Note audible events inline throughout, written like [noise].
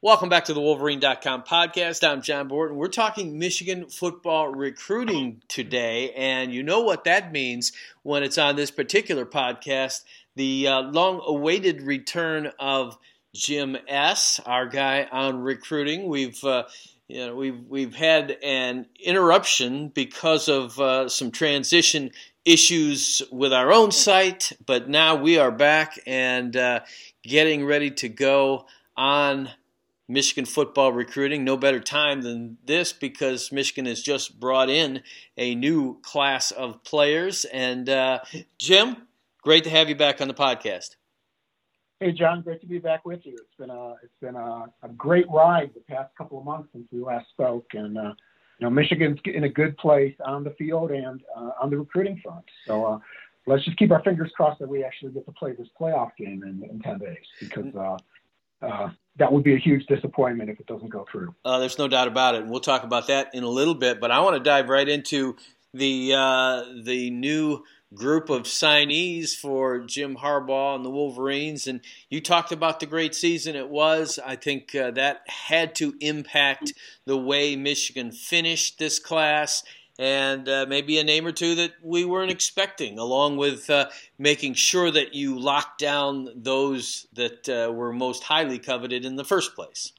Welcome back to the Wolverine.com podcast. I'm John Borton. We're talking Michigan football recruiting today, and you know what that means when it's on this particular podcast the uh, long awaited return of Jim S., our guy on recruiting. We've uh, you know, we've we've had an interruption because of uh, some transition issues with our own site, but now we are back and uh, getting ready to go on Michigan football recruiting. No better time than this because Michigan has just brought in a new class of players. And uh, Jim, great to have you back on the podcast. Hey John, great to be back with you. It's been a it's been a, a great ride the past couple of months since we last spoke, and uh, you know Michigan's in a good place on the field and uh, on the recruiting front. So uh, let's just keep our fingers crossed that we actually get to play this playoff game in, in ten days because uh, uh, that would be a huge disappointment if it doesn't go through. Uh, there's no doubt about it, and we'll talk about that in a little bit. But I want to dive right into the uh, the new group of signees for Jim Harbaugh and the Wolverines. And you talked about the great season it was. I think uh, that had to impact the way Michigan finished this class and uh, maybe a name or two that we weren't expecting, along with uh, making sure that you lock down those that uh, were most highly coveted in the first place.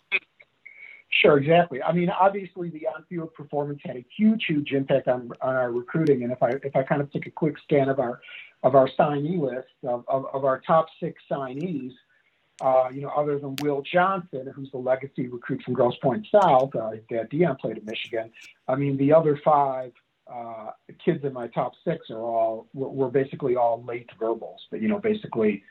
Sure, exactly. I mean, obviously, the on-field performance had a huge, huge impact on on our recruiting. And if I if I kind of take a quick scan of our of our signee list of, of, of our top six signees, uh, you know, other than Will Johnson, who's the legacy recruit from Grosse Pointe South, uh, dad Dion played at Michigan. I mean, the other five uh, kids in my top six are all were, were basically all late verbals, but you know, basically,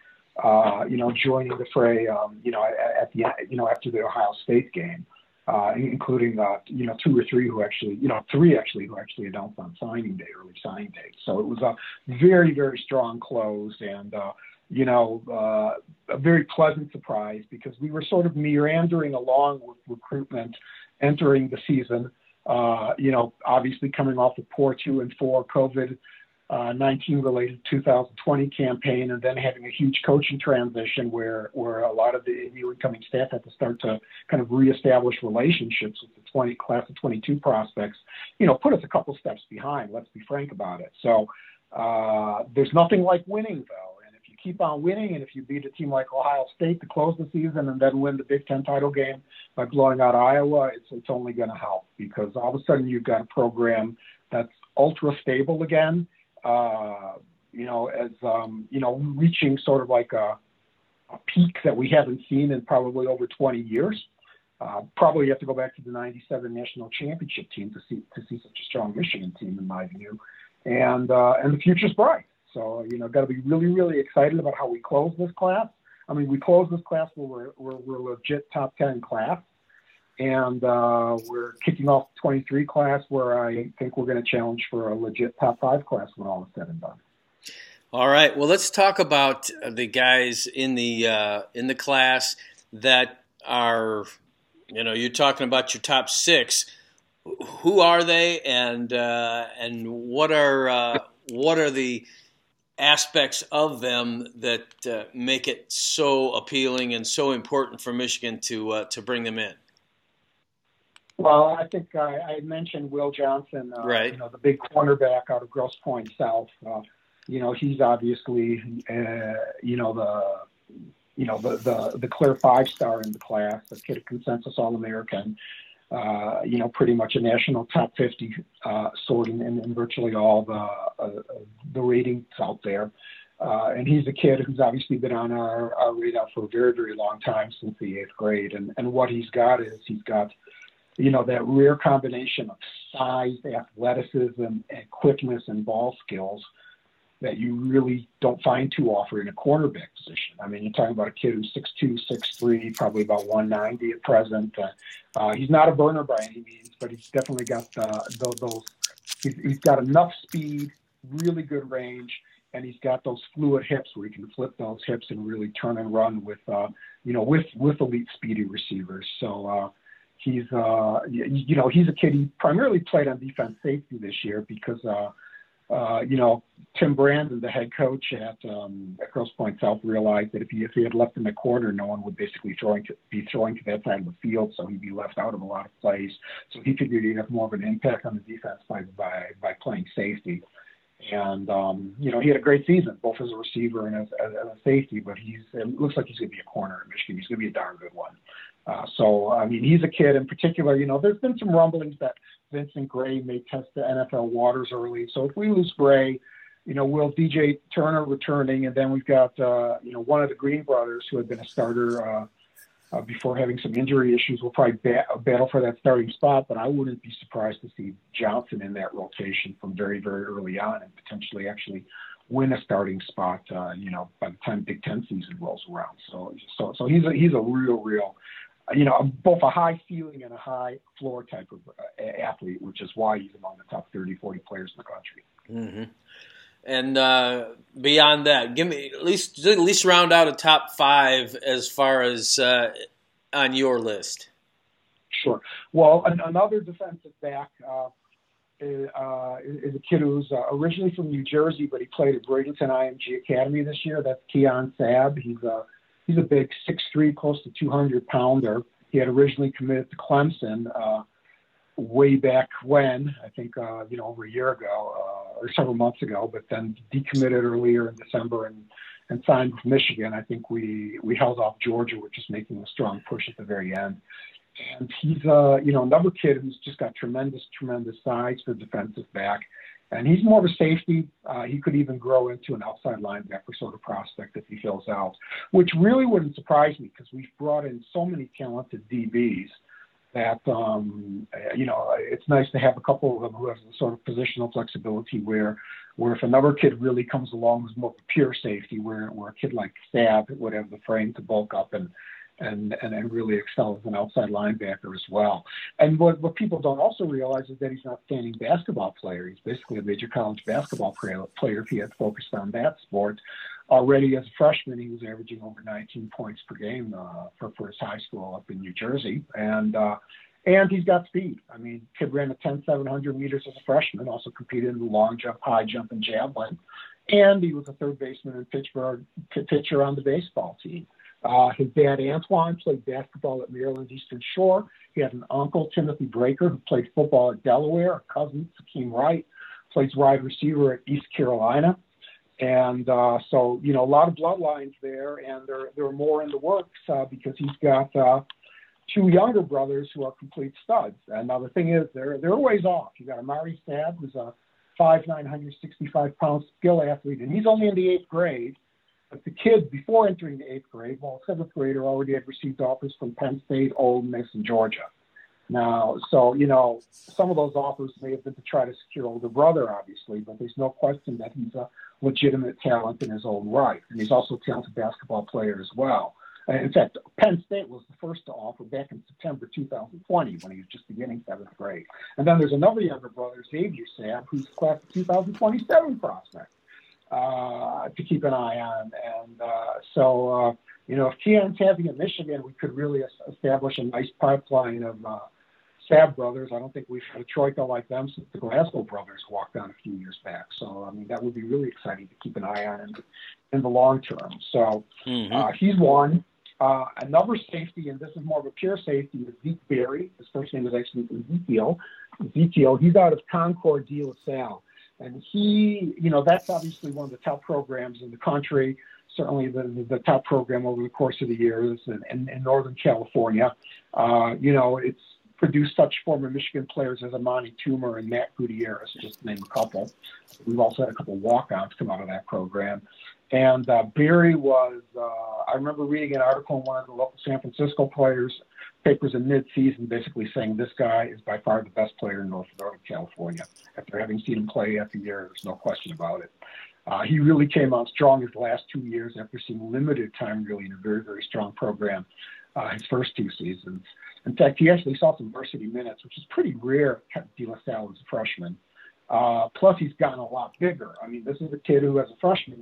uh, you know, joining the fray, um, you know, at, at the you know after the Ohio State game. Uh, including uh, you know two or three who actually you know three actually who actually announced on signing day, early signing day. So it was a very very strong close, and uh, you know, uh, a very pleasant surprise because we were sort of meandering along with recruitment entering the season. Uh, you know, obviously coming off the poor two and four COVID uh, 19 related 2020 campaign, and then having a huge coaching transition where where a lot of the new incoming staff had to start to kind of reestablish relationships with the 20 class of 22 prospects. You know, put us a couple steps behind. Let's be frank about it. So uh, there's nothing like winning though keep on winning, and if you beat a team like Ohio State to close the season and then win the Big Ten title game by blowing out Iowa, it's it's only going to help because all of a sudden you've got a program that's ultra stable again. Uh, you know, as um, you know, reaching sort of like a, a peak that we haven't seen in probably over 20 years. Uh, probably you have to go back to the '97 national championship team to see to see such a strong Michigan team, in my view. And uh, and the future's bright. So, you know, got to be really, really excited about how we close this class. I mean, we close this class where we're, we're, we're legit top 10 class. And uh, we're kicking off the 23 class where I think we're going to challenge for a legit top five class when all is said and done. All right. Well, let's talk about the guys in the uh, in the class that are, you know, you're talking about your top six. Who are they, and uh, and what are uh, what are the aspects of them that uh, make it so appealing and so important for Michigan to uh, to bring them in? Well, I think I, I mentioned Will Johnson, uh, right? You know, the big cornerback out of Grosse Pointe South. Uh, you know, he's obviously, uh, you know, the you know, the, the, the clear five star in the class, the kid consensus All American, uh, you know, pretty much a national top 50 uh, sorting in, in virtually all the, uh, the ratings out there. Uh, and he's a kid who's obviously been on our, our radar for a very, very long time since the eighth grade. And, and what he's got is he's got, you know, that rare combination of size, athleticism, and quickness and ball skills that you really don't find too often in a cornerback position. I mean, you're talking about a kid who's 6'2", 6'3", probably about 190 at present. Uh, uh, he's not a burner by any means, but he's definitely got the, the, those. He's, he's got enough speed, really good range, and he's got those fluid hips where he can flip those hips and really turn and run with, uh, you know, with with elite speedy receivers. So. Uh, he's uh you know he's a kid he primarily played on defense safety this year because uh uh, you know, Tim Brandon, the head coach at, um, at Grosse Pointe South, realized that if he if he had left in the corner, no one would basically throwing to, be throwing to that side of the field, so he'd be left out of a lot of plays. So he figured he'd have more of an impact on the defense by by by playing safety. And um, you know, he had a great season, both as a receiver and as, as, as a safety. But he's it looks like he's going to be a corner in Michigan. He's going to be a darn good one. Uh, so I mean, he's a kid in particular. You know, there's been some rumblings that Vincent Gray may test the NFL waters early. So if we lose Gray, you know, will DJ Turner returning, and then we've got uh, you know one of the Green brothers who had been a starter uh, uh, before having some injury issues. Will probably bat- battle for that starting spot, but I wouldn't be surprised to see Johnson in that rotation from very very early on, and potentially actually win a starting spot. Uh, you know, by the time Big Ten season rolls around. So so so he's a he's a real real you know, both a high ceiling and a high floor type of uh, athlete, which is why he's among the top 30, 40 players in the country. Mm-hmm. And uh, beyond that, give me at least at least round out a top five as far as uh, on your list. Sure. Well, an, another defensive back uh, is, uh, is, a kid who's uh, originally from New Jersey, but he played at Bradenton IMG Academy this year. That's Keon Sabb. He's a he's a big six three, close to 200 pounder. He had originally committed to Clemson uh, way back when, I think, uh, you know, over a year ago uh, or several months ago, but then decommitted earlier in December and, and signed with Michigan. I think we, we held off Georgia, which is making a strong push at the very end. And he's, uh, you know, another kid who's just got tremendous, tremendous size for defensive back. And he's more of a safety. Uh, he could even grow into an outside linebacker sort of prospect if he fills out, which really wouldn't surprise me because we've brought in so many talented DBs that um, you know it's nice to have a couple of them who have the sort of positional flexibility where where if another kid really comes along who's more pure safety, where where a kid like Sabb would have the frame to bulk up and and, and, and really excel as an outside linebacker as well. And what, what people don't also realize is that he's an outstanding basketball player. He's basically a major college basketball player if he had focused on that sport. Already as a freshman, he was averaging over 19 points per game uh, for, for his high school up in New Jersey. And uh, and he's got speed. I mean, kid ran a 10 700 meters as a freshman, also competed in the long jump, high jump, and javelin. And he was a third baseman and Pittsburgh pitcher on the baseball team. Uh, his dad, Antoine, played basketball at Maryland Eastern Shore. He had an uncle, Timothy Breaker, who played football at Delaware. A cousin, Sakeem Wright, plays wide receiver at East Carolina. And uh, so, you know, a lot of bloodlines there, and there, there are more in the works uh, because he's got uh, two younger brothers who are complete studs. And now the thing is, they're, they're ways off. You got Amari Sabb, who's a 5'9", 165 pound skill athlete, and he's only in the eighth grade. But the kids, before entering the eighth grade, well, seventh grader already had received offers from Penn State, Ole Miss, and Georgia. Now, so, you know, some of those offers may have been to try to secure older brother, obviously, but there's no question that he's a legitimate talent in his own right. And he's also a talented basketball player as well. In fact, Penn State was the first to offer back in September 2020 when he was just beginning seventh grade. And then there's another younger brother, Xavier Sabb, who's class of 2027 prospect uh, to keep an eye on. And uh, so, uh, you know, if Keon's having in Michigan, we could really establish a nice pipeline of uh, Sabb brothers. I don't think we've had a troika like them since the Glasgow brothers walked on a few years back. So, I mean, that would be really exciting to keep an eye on in the, in the long term. So, mm-hmm. uh, he's one. Uh, another safety, and this is more of a pure safety, is Zeke Berry. His first name is actually Ezekiel. Ezekiel, he's out of Concord De La Salle. And he, you know, that's obviously one of the top programs in the country. certainly the, the top program over the course of the years in, in, in Northern California. Uh, you know, it's produced such former Michigan players as Amani Toomer and Matt Gutierrez, just to name a couple. We've also had a couple walk-ons come out of that program. And uh, Berry was, uh, I remember reading an article in one of the local San Francisco players papers in mid-season basically saying this guy is by far the best player in North Northern California. After having seen him play after year, there's no question about it. Uh, he really came out strong his last two years after seeing limited time really in a very, very strong program uh, his first two seasons. In fact, he actually saw some varsity minutes, which is pretty rare at De La Salle as a freshman. Uh, plus, he's gotten a lot bigger. I mean, this is a kid who, as a freshman,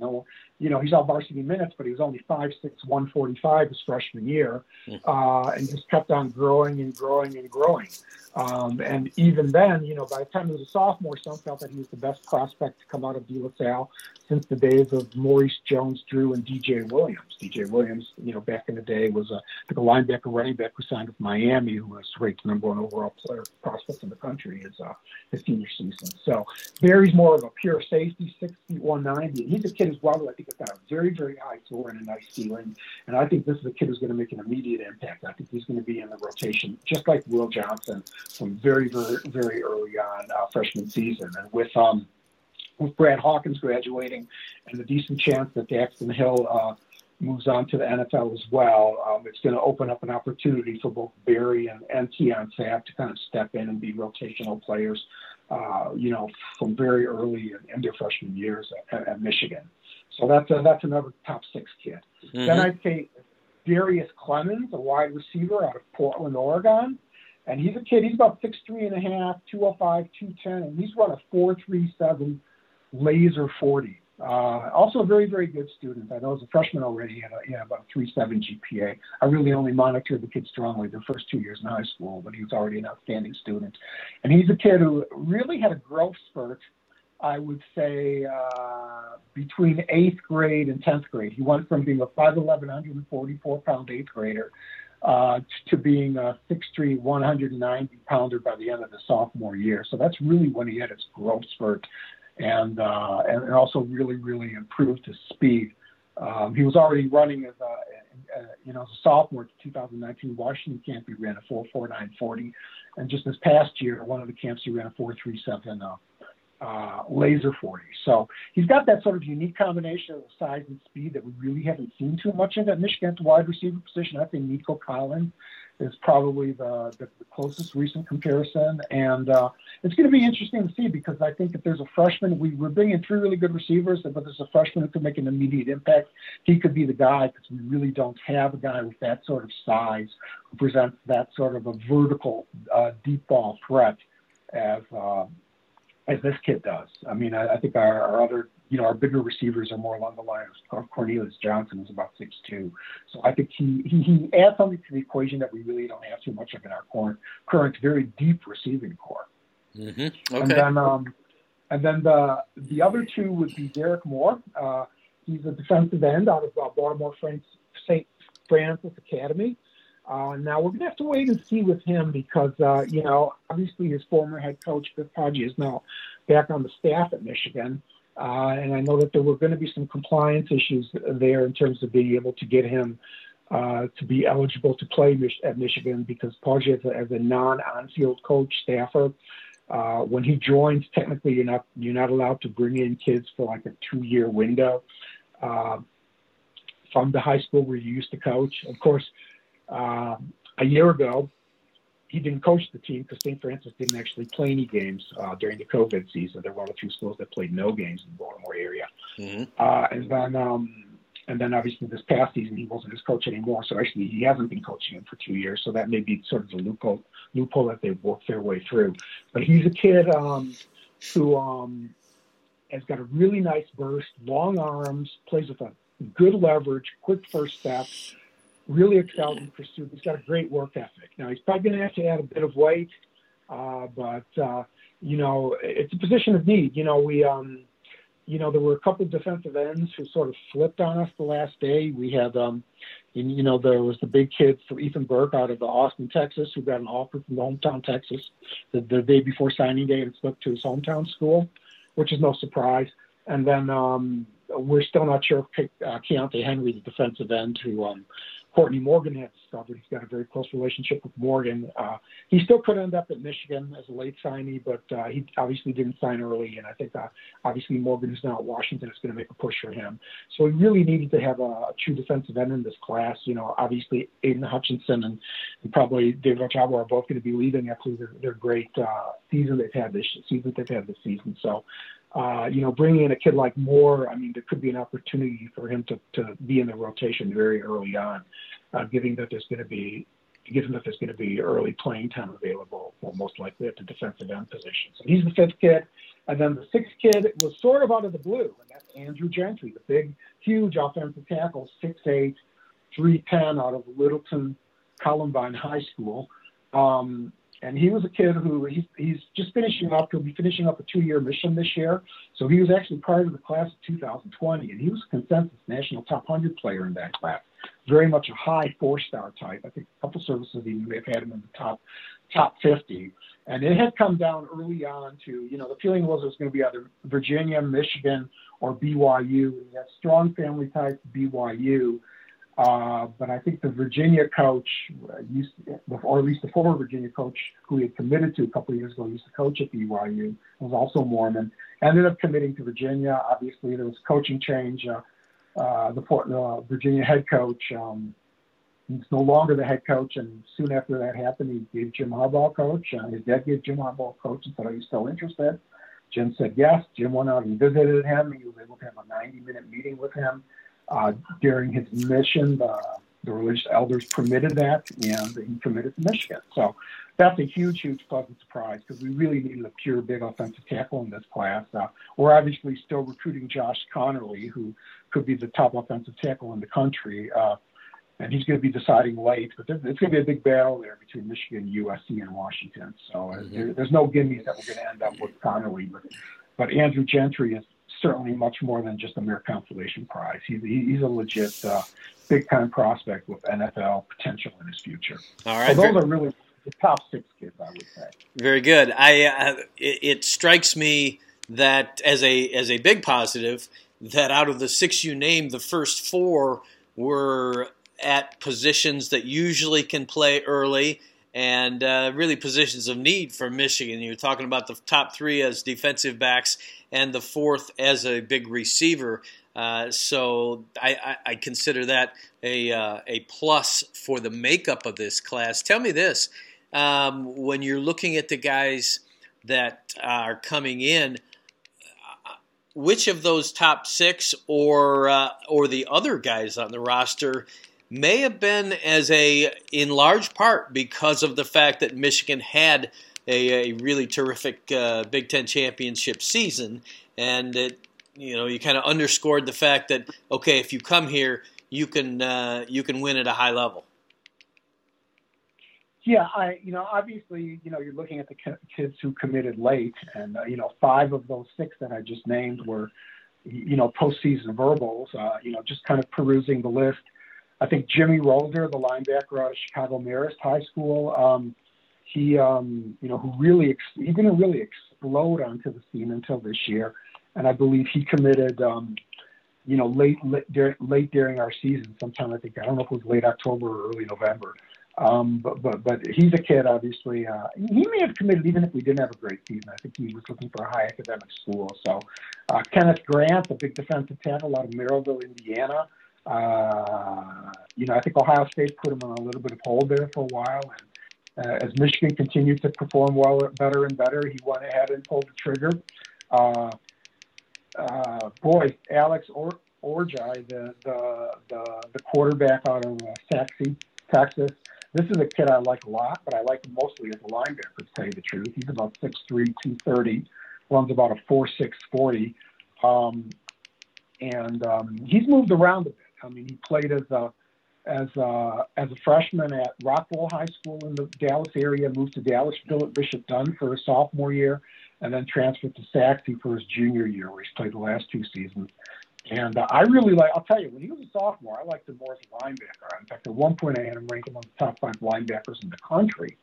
you know, he's all varsity minutes, but he was only 5'6", 145 his freshman year, hmm. uh, and just kept on growing and growing and growing. Um, and even then, you know, by the time he was a sophomore, some felt that he was the best prospect to come out of De La Salle since the days of Maurice Jones-Drew and DJ Williams. DJ Williams, you know, back in the day was a, like a linebacker running back who signed with Miami, who was ranked number one overall player prospect in the country his, uh, his senior season. So Berry's more of a pure safety, 6 feet 190. He's a kid as well, I think, got a very, very high floor and a nice ceiling. And I think this is a kid who's going to make an immediate impact. I think he's going to be in the rotation, just like Will Johnson from very, very, very early on uh, freshman season. And with um, with Brad Hawkins graduating and the decent chance that Daxton Hill uh, moves on to the NFL as well, um, it's going to open up an opportunity for both Berry and, and Keon Sabb to kind of step in and be rotational players, uh, you know, from very early in, in their freshman years at, at Michigan. So that's a, that's another top six kid. Mm-hmm. Then I'd say Darrius Clemons, a wide receiver out of Portland, Oregon. And he's a kid, he's about 6'3 and a half, 205, 210, and he's run a 437 laser 40. Uh, also a very, very good student. I know as a freshman already, he had, a, he had about a 3.7 GPA. I really only monitored the kid strongly the first two years in high school, but he was already an outstanding student. And he's a kid who really had a growth spurt, I would say, uh, between eighth grade and 10th grade. He went from being a 5'11", 144 pound eighth grader uh, to being a 6'3", 190 pounder by the end of the sophomore year. So that's really when he had his growth spurt and uh, and also really really improved his speed. Um, he was already running as a, you know as a sophomore in 2019 Washington camp. He ran a 4.4940, and just this past year, one of the camps he ran a 4.37 uh, uh, laser 40. So he's got that sort of unique combination of size and speed that we really haven't seen too much of at Michigan at the wide receiver position. I think Nico Collins is probably the, the, the closest recent comparison. And uh, it's going to be interesting to see because I think if there's a freshman, we, we're bringing three really good receivers, but there's a freshman who could make an immediate impact. He could be the guy because we really don't have a guy with that sort of size who presents that sort of a vertical uh, deep ball threat as uh, as this kid does. I mean, I, I think our, our other you know, our bigger receivers are more along the lines of Cornelius Johnson, is about six two. So I think he, he, he adds something to the equation that we really don't have too much of in our current, current very deep receiving core. Mm-hmm. Okay. And then, um, and then the the other two would be Derrick Moore. Uh, he's a defensive end out of uh, Baltimore St. Francis Academy. Uh, now we're going to have to wait and see with him because uh, you know obviously his former head coach Biff Poggi is now back on the staff at Michigan. Uh, and I know that there were going to be some compliance issues there in terms of being able to get him uh, to be eligible to play Mich- at Michigan because Poggi, as a, as a non-on-field coach staffer, uh, when he joins, technically you're not you're not allowed to bring in kids for like a two-year window uh, from the high school where you used to coach. Of course, uh, a year ago, he didn't coach the team because St. Francis didn't actually play any games uh, during the COVID season. There were the two schools that played no games in the Baltimore area. Mm-hmm. Uh, and then, um, and then obviously this past season he wasn't his coach anymore. So actually he hasn't been coaching him for two years. So that may be sort of the loophole loophole that they've worked their way through. But he's a kid um, who um, has got a really nice burst, long arms, plays with a good leverage, quick first steps really excels in pursuit. He's got a great work ethic. Now he's probably going to have to add a bit of weight, uh, but uh, you know it's a position of need. You know we, um, you know there were a couple of defensive ends who sort of flipped on us the last day. We had, um, you know, there was the big kid for Ethan Burke out of Austin, Texas, who got an offer from hometown Texas the, the day before signing day and flipped to his hometown school, which is no surprise. And then um, we're still not sure if uh, Keontae Henry, the defensive end, who um, Courtney Morgan had discovered. He's got a very close relationship with Morgan. Uh, he still could end up at Michigan as a late signee, but uh, he obviously didn't sign early. And I think uh, obviously Morgan is now at Washington. It's going to make a push for him. So we really needed to have a, a true defensive end in this class. You know, obviously Aidan Hutchinson and, and probably David Ojabo are both going to be leaving after their, their great uh, season they've had this season they've had this season. So uh, you know, bringing in a kid like Moore, I mean, there could be an opportunity for him to, to be in the rotation very early on, uh, given that there's going to be given that there's going to be early playing time available, well, most likely at the defensive end position. So he's the fifth kid. And then the sixth kid was sort of out of the blue, and that's Andrew Gentry, the big, huge offensive tackle, 6'8", 310 out of Littleton Columbine High School. Um, and he was a kid who he's, he's just finishing up. He'll be finishing up a two-year mission this year. So he was actually part of the class of 2020, and he was a consensus national top 100 player in that class. Very much a high four-star type. I think a couple services even may have had him in the top top 50. And it had come down early on to, you know, the feeling was it was going to be either Virginia, Michigan, or BYU. He had strong family ties to BYU. Uh, but I think the Virginia coach uh, used, or at least the former Virginia coach who he had committed to a couple of years ago, used to coach at BYU, was also Mormon. Ended up committing to Virginia. Obviously, there was coaching change. Uh, uh, the uh, Virginia head coach, um, he's no longer the head coach, and soon after that happened, he gave Jim Harbaugh coach. Uh, his dad gave Jim Harbaugh coach and said, "Are you still interested?" Jim said yes. Jim went out and visited him. He was able to have a 90-minute meeting with him uh, during his mission, the, the religious elders permitted that, and he committed to Michigan. So that's a huge, huge pleasant surprise because we really needed a pure big offensive tackle in this class. Uh, we're obviously still recruiting Josh Conerly, who could be the top offensive tackle in the country. Uh, and he's going to be deciding late, but there's, it's going to be a big battle there between Michigan, USC, and Washington. So uh, mm-hmm. there, there's no gimmies that we're going to end up with Conerly, but but Andrew Gentry is certainly much more than just a mere consolation prize. He's, he's a legit uh, big time prospect with NFL potential in his future. All right. So those are really the top six kids, I would say. Very good. I uh, it, it, strikes me that as a as a big positive that out of the six you named, the first four were at positions that usually can play early and uh, really positions of need for Michigan. You're talking about the top three as defensive backs and the fourth as a big receiver. Uh, so I, I, I, consider that a, uh, a plus for the makeup of this class. Tell me this um, when you're looking at the guys that are coming in, uh, which of those top six or uh, or the other guys on the roster may have been as a in large part because of the fact that Michigan had a, a really terrific uh, Big Ten championship season, and it you know you kind of underscored the fact that okay, if you come here, you can uh, you can win at a high level. Yeah, I you know obviously you know you're looking at the kids who committed late, and uh, you know five of those six that I just named were you know postseason verbals. Uh, you know just kind of perusing the list. I think Jimmy Rolder, the linebacker out of Chicago Marist High School. Um, he, um, you know, who really ex- he didn't really explode onto the scene until this year, and I believe he committed, um, you know, late late, dur- late during our season. Sometime I think I don't know if it was late October or early November. Um, but but but he's a kid, obviously. Uh, he may have committed even if we didn't have a great season. I think he was looking for a high academic school. So uh, Kenneth Grant, a big defensive tackle out of Merrillville, Indiana. Uh, you know, I think Ohio State put him on a little bit of hold there for a while, and uh, as Michigan continued to perform well, better and better, he went ahead and pulled the trigger. Uh, uh, boy, Alex or- Orji, the, the, the, the quarterback out of uh, Sachse, Texas, this is a kid I like a lot, but I like him mostly as a linebacker, to tell you the truth. He's about 6'3", 230, runs about a 4'6", 40. Um, and um, he's moved around a bit. I mean, he played as a as a, as a freshman at Rockwall High School in the Dallas area, moved to Dallas Philip Bishop Dunne for his sophomore year, and then transferred to Sachse for his junior year, where he's played the last two seasons. And uh, I really like, I'll tell you, when he was a sophomore, I liked him more as a linebacker. In fact, at one point I had him ranked among the top five linebackers in the country.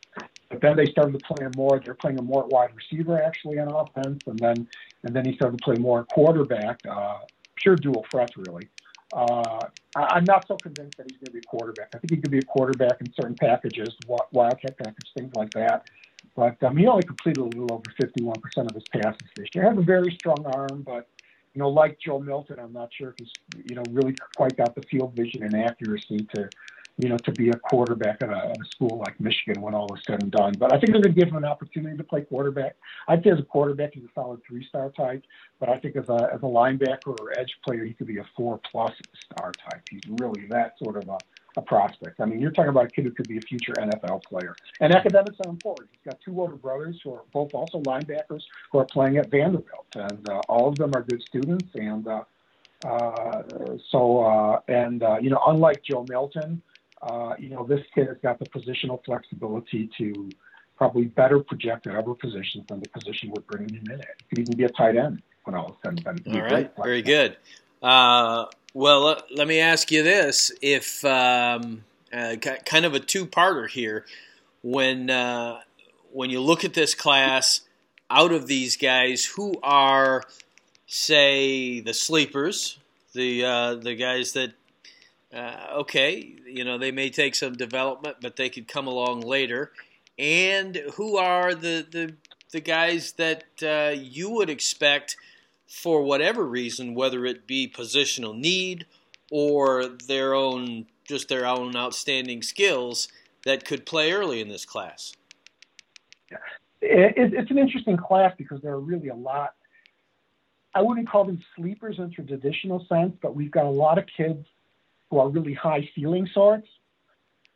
But then they started to play him more. They're playing him more at wide receiver, actually, on offense. And then, and then he started to play more quarterback. Uh, pure dual threat, really. Uh, I, am not so convinced that he's going to be a quarterback. I think he could be a quarterback in certain packages, wildcat package, things like that. But um, he only completed a little over 51% of his passes this year. He has a very strong arm, but you know, like Joe Milton, I'm not sure if he's you know really quite got the field vision and accuracy to you know, to be a quarterback at a, at a school like Michigan when all is said and done. But I think they're going to give him an opportunity to play quarterback. I'd say as a quarterback, he's a solid three-star type. But I think as a as a linebacker or edge player, he could be a four-plus star type. He's really that sort of a, a prospect. I mean, you're talking about a kid who could be a future NFL player. And academics are important. He's got two older brothers who are both also linebackers who are playing at Vanderbilt, and uh, all of them are good students. And uh, uh, so, uh, and uh, you know, unlike Joe Milton uh, you know, this kid has got the positional flexibility to probably better project at other positions than the position we're bringing him in at. He could even be a tight end when all is said and done. All right, very good. Uh, well, uh, let me ask you this: if um, uh, kind of a two-parter here, when uh, when you look at this class, out of these guys, who are, say, the sleepers, the uh, the guys that uh, okay, you know, they may take some development, but they could come along later. And who are the the, the guys that uh, you would expect for whatever reason, whether it be positional need or their own just their own outstanding skills that could play early in this class? Yeah. It, it's an interesting class because there are really a lot. I wouldn't call them sleepers in traditional sense, but we've got a lot of kids who are really high ceiling sorts,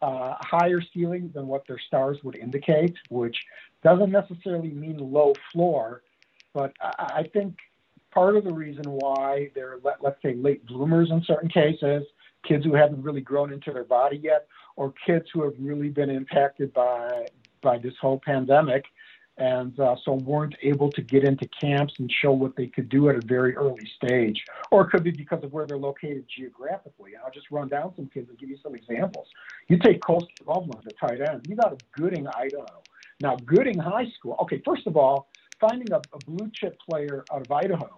uh, higher ceiling than what their stars would indicate, which doesn't necessarily mean low floor, but I, I think part of the reason why they're let, let's say late bloomers in certain cases, kids who haven't really grown into their body yet, or kids who have really been impacted by by this whole pandemic and uh, so weren't able to get into camps and show what they could do at a very early stage. Or it could be because of where they're located geographically. I'll just run down some kids and give you some examples. You take Colston Loveland, the tight end. You got a Gooding, Idaho. Now, Gooding High School. Okay, first of all, finding a, a blue chip player out of Idaho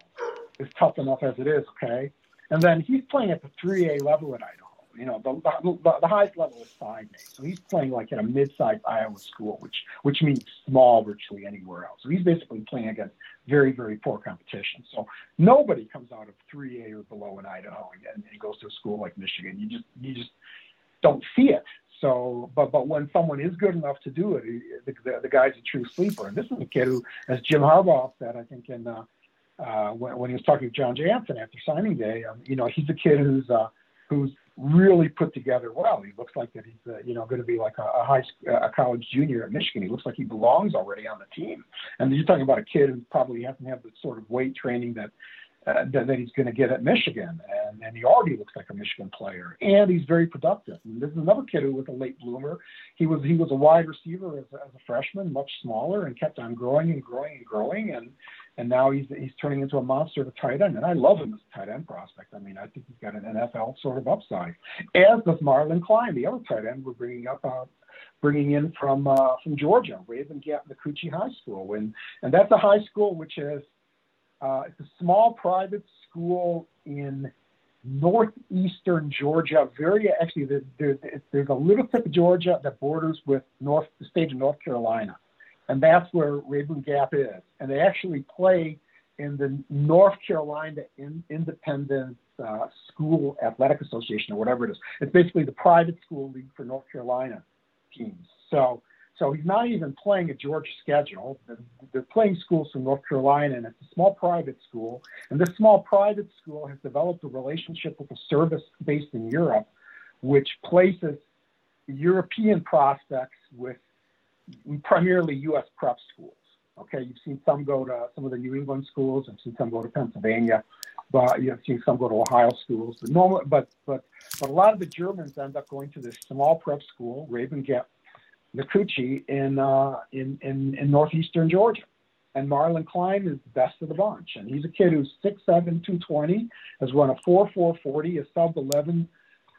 is tough enough as it is. Okay, and then he's playing at the 3A level at Idaho you know, the, the, the highest level is 5A. So he's playing like at a mid-sized Iowa school, which which means small virtually anywhere else. So he's basically playing against very, very poor competition. So nobody comes out of 3A or below in Idaho and, and goes to a school like Michigan. You just you just don't see it. So, but but when someone is good enough to do it, the, the, the guy's a true sleeper. And this is a kid who, as Jim Harbaugh said, I think in uh, uh, when, when he was talking to Jon Jansen after signing day, um, you know, he's a kid who's uh, who's really put together well. He looks like that he's uh, you know going to be like a, a high a college junior at Michigan. He looks like he belongs already on the team. And you're talking about a kid who probably hasn't had the sort of weight training that uh, that, that, he's going to get at Michigan, and, and he already looks like a Michigan player, and he's very productive. And this is another kid who was a late bloomer. He was he was a wide receiver as, as a freshman, much smaller, and kept on growing and growing and growing, and and now he's he's turning into a monster of a tight end. And I love him as a tight end prospect. I mean, I think he's got an NFL sort of upside. As does Marlin Klein, the other tight end we're bringing up. Uh, bringing in from uh, from Georgia, Rabun Gap Nacoochee High School, and and that's a high school which is uh, it's a small private school in northeastern Georgia. Very actually, there, there, there's a little tip of Georgia that borders with North the state of North Carolina and that's where Rabun Gap is. And they actually play in the North Carolina in, Independent uh, School Athletic Association or whatever it is. It's basically the private school league for North Carolina teams. So, so he's not even playing a Georgia schedule. They're, they're playing schools from North Carolina, and it's a small private school. And this small private school has developed a relationship with a service based in Europe, which places European prospects with primarily U.S. prep schools. Okay, you've seen some go to some of the New England schools, I've seen some go to Pennsylvania, but you've seen some go to Ohio schools. But normal, but but but a lot of the Germans end up going to this small prep school, Rabun Gap, Nacoochee, in uh, in in in northeastern Georgia. And Marlin Klein is the best of the bunch, and he's a kid who's 6'7", 220, has run a 4.440, a sub 11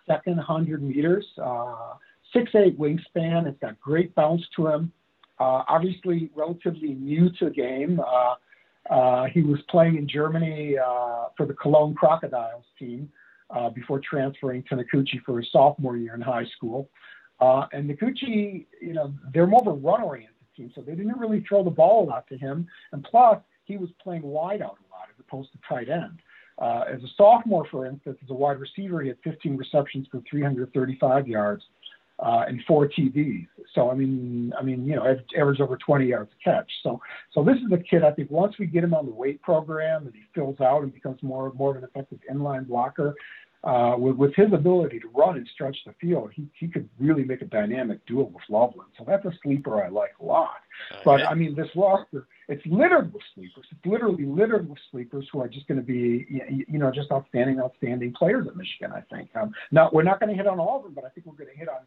second 100 meters. Uh, six eight wingspan. It's got great bounce to him. Uh, obviously, relatively new to the game. Uh, Uh, he was playing in Germany uh, for the Cologne Crocodiles team uh, before transferring to Nacoochee for his sophomore year in high school. Uh, and Nacoochee, you know, they're more of a run-oriented team, so they didn't really throw the ball a lot to him. And plus, he was playing wide out a lot as opposed to tight end. Uh, as a sophomore, for instance, as a wide receiver, he had 15 receptions for 335 yards uh, and four TDs. So I mean, I mean, you know, average over 20 yards a catch. So, so this is a kid. I think once we get him on the weight program and he fills out and becomes more more of an effective inline blocker, uh, with, with his ability to run and stretch the field, he, he could really make a dynamic duo with Loveland. So that's a sleeper I like a lot. Okay. But I mean, this roster, it's littered with sleepers. It's literally littered with sleepers who are just going to be, you know, just outstanding, outstanding players at Michigan, I think. Um, now, we're not going to hit on all of them, but I think we're going to hit on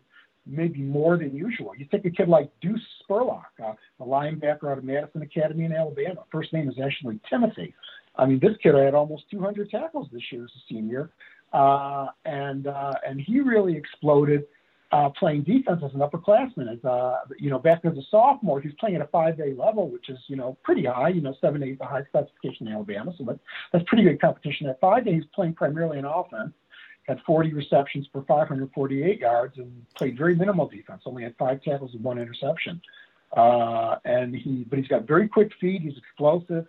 maybe more than usual. You take a kid like Deuce Spurlock, uh, a linebacker out of Madison Academy in Alabama. First name is actually Timothy. I mean, this kid had almost 200 tackles this year as a senior, uh, and uh, and he really exploded uh, playing defense as an upperclassman. As uh, you know, back as a sophomore, he's playing at a 5A level, which is you know pretty high. You know, 7A is a high specification in Alabama, so that's that's pretty good competition. At 5A, he's playing primarily in offense had 40 receptions for 548 yards and played very minimal defense. Only had five tackles and one interception. Uh, and he, but he's got very quick feet. He's explosive.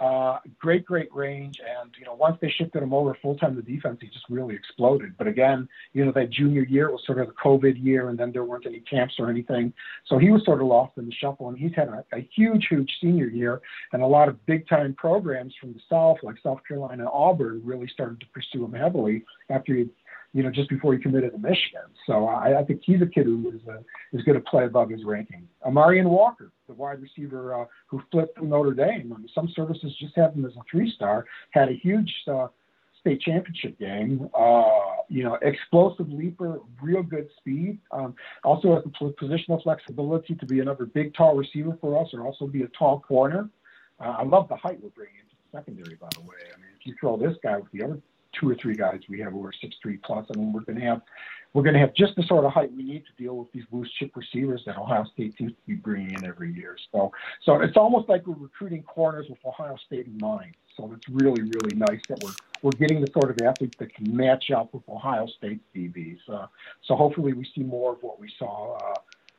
Uh, great, great range. And, you know, once they shifted him over full time to defense, he just really exploded. But again, you know, that junior year was sort of the COVID year, and then there weren't any camps or anything. So he was sort of lost in the shuffle. And he's had a, a huge, huge senior year. And a lot of big time programs from the South, like South Carolina Auburn, really started to pursue him heavily after he you know, just before he committed to Michigan. So I, I think he's a kid who is, uh, is going to play above his ranking. Amorion Walker, the wide receiver uh, who flipped from Notre Dame. I mean, some services just have him as a three-star. Had a huge uh, state championship game. Uh, you know, explosive leaper, real good speed. Um, also has the positional flexibility to be another big, tall receiver for us, or also be a tall corner. Uh, I love the height we're bringing into the secondary, by the way. I mean, if you throw this guy with the other two or three guys we have who are six three mean, we're going to have we're going to have just the sort of height we need to deal with these loose chip receivers that Ohio State seems to be bringing in every year. So, so it's almost like we're recruiting corners with Ohio State in mind. So it's really, really nice that we're we're getting the sort of athletes that can match up with Ohio State's DBs. Uh, so hopefully we see more of what we saw. Uh,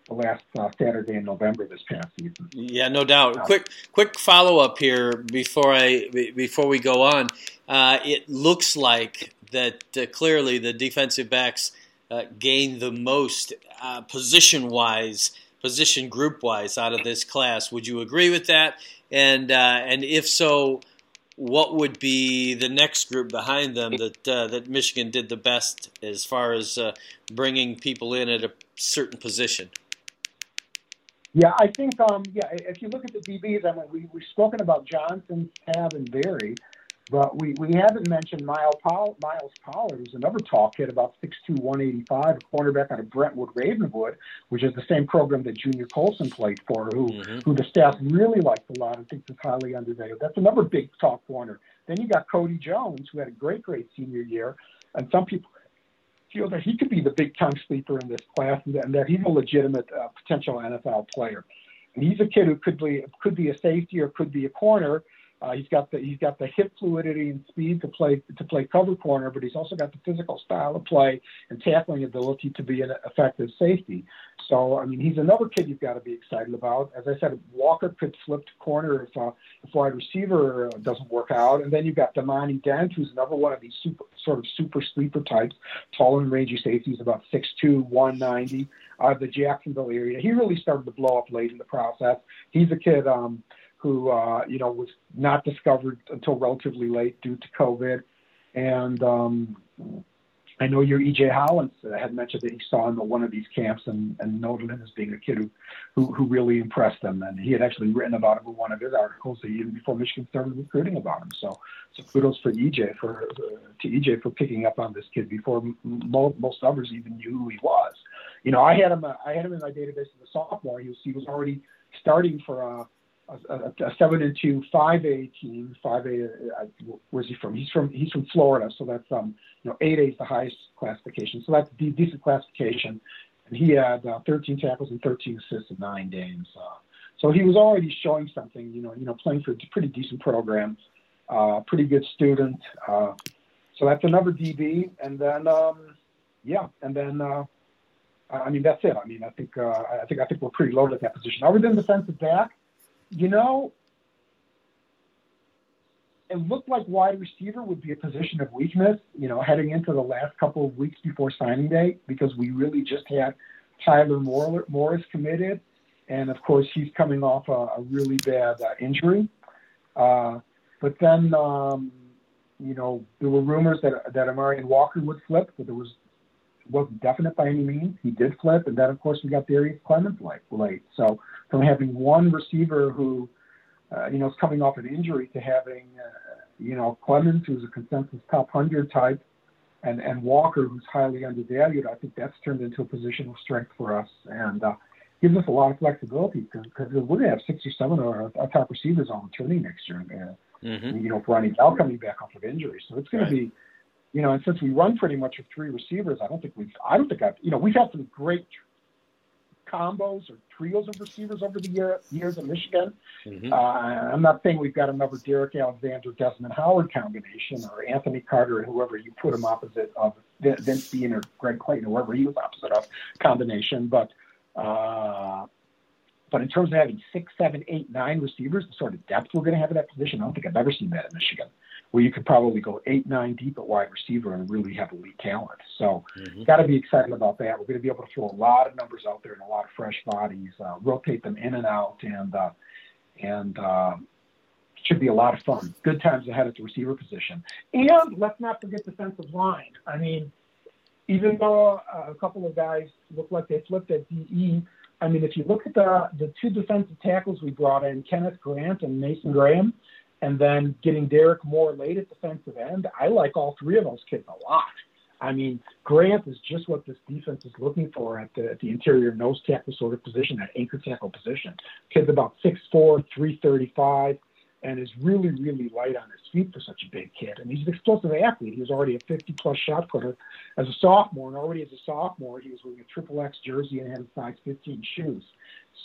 the last uh, Saturday in November this past season. Yeah, no doubt. Uh, quick, quick follow up here before I before we go on. Uh, it looks like that uh, clearly the defensive backs uh, gained the most uh, position wise, position group wise out of this class. Would you agree with that? And and if so, what would be the next group behind them that that Michigan did the best as far as bringing people in at a certain position? Yeah, I think um, yeah, if you look at the DBs, I mean, we we've spoken about Johnson, Tab, and Berry, but we, we haven't mentioned Miles, Poll- Myles Pollard, who's another tall kid, about 6'2", 185, a cornerback out of Brentwood Ravenwood, which is the same program that Junior Colson played for, who mm-hmm. who the staff really liked a lot and thinks is highly undervalued. That's another big tall corner. Then you got Cody Jones, who had a great, great senior year, and some people feel that he could be the big time sleeper in this class and that he's a legitimate uh, potential NFL player. And he's a kid who could be could be a safety or could be a corner uh, he's got the he's got the hip fluidity and speed to play to play cover corner, but he's also got the physical style of play and tackling ability to be an effective safety. So I mean, he's another kid you've got to be excited about. As I said, Walker could flip to corner if uh, if wide receiver uh, doesn't work out, and then you've got Damani Dent, who's another one of these super sort of super sleeper types, tall and rangy safeties, about 6'2", 190 out of the Jacksonville area. He really started to blow up late in the process. He's a kid. Um, who uh, you know was not discovered until relatively late due to COVID. And um, I know your EJ Holland had mentioned that he saw him at one of these camps and, and noted him as being a kid who, who, who really impressed them. And he had actually written about him in one of his articles even before Michigan started recruiting about him. So, so kudos for EJ for uh, to EJ for picking up on this kid before mo- most others even knew who he was. You know, I had him. Uh, I had him in my database as a sophomore. He was he was already starting for. Uh, a, a, seven and two five A team. Five A, uh, where's he from? He's from he's from Florida, so that's um you know eight A is the highest classification, so that's de- decent classification. And he had uh, 13 tackles and 13 assists in nine games. Uh, So he was already showing something, you know, you know, playing for a pretty decent program, uh, pretty good student. Uh, so that's another DB, and then um, yeah, and then uh, I mean that's it. I mean I think uh, I think I think we're pretty loaded at that position. Other than defensive back, you know, it looked like wide receiver would be a position of weakness, you know, heading into the last couple of weeks before signing day because we really just had Tyler Morris committed and of course he's coming off a, a really bad uh, injury. Uh, but then, um, you know, there were rumors that that Amorion Walker would flip, but there was wasn't definite by any means. He did flip, and then of course we got Darrius Clemons late. late. So from having one receiver who, uh, you know, is coming off an injury to having, uh, you know, Clemons, who's a consensus top hundred type, and and Walker, who's highly undervalued, I think that's turned into a position of strength for us. And uh, gives us a lot of flexibility because we're going to have six or seven of our, our top receivers on the returning next year. Uh, mm-hmm. You know, if Ronnie Bell coming back off of injury, so it's going right. to be, you know, and since we run pretty much with three receivers, I don't think we've, I don't think I've, you know, we've had some great combos or trios of receivers over the year, years in Michigan. Mm-hmm. Uh, I'm not saying we've got another Derrick Alexander, Desmond Howard combination or Anthony Carter whoever you put him opposite of Vince Dean or Greg Clayton, or whoever he was opposite of combination, but uh, but in terms of having six, seven, eight, nine receivers, the sort of depth we're going to have in that position, I don't think I've ever seen that in Michigan, where you could probably go eight, nine deep at wide receiver and really have elite talent. So, mm-hmm. got to be excited about that. We're going to be able to throw a lot of numbers out there and a lot of fresh bodies, uh, rotate them in and out, and uh, and uh, should be a lot of fun. Good times ahead at the receiver position. And let's not forget defensive line. I mean, even though uh, a couple of guys look like they flipped at DE, I mean, if you look at the the two defensive tackles we brought in, Kenneth Grant and Mason Graham, and then getting Derrick Moore late at defensive end, I like all three of those kids a lot. I mean, Grant is just what this defense is looking for at the, at the interior nose tackle sort of position, that anchor tackle position. Kid's about 6'4", 335 and is really, really light on his feet for such a big kid. And he's an explosive athlete. He was already a 50 plus shot putter as a sophomore, and already as a sophomore, he was wearing a triple X jersey and had a size 15 shoes.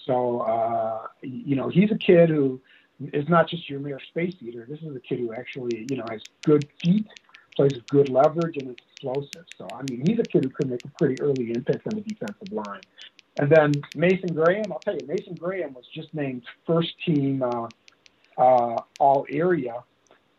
So, uh, you know, he's a kid who is not just your mere space eater. This is a kid who actually, you know, has good feet, plays with good leverage, and is explosive. So, I mean, he's a kid who could make a pretty early impact on the defensive line. And then Mason Graham, I'll tell you, Mason Graham was just named first team. Uh, uh, all area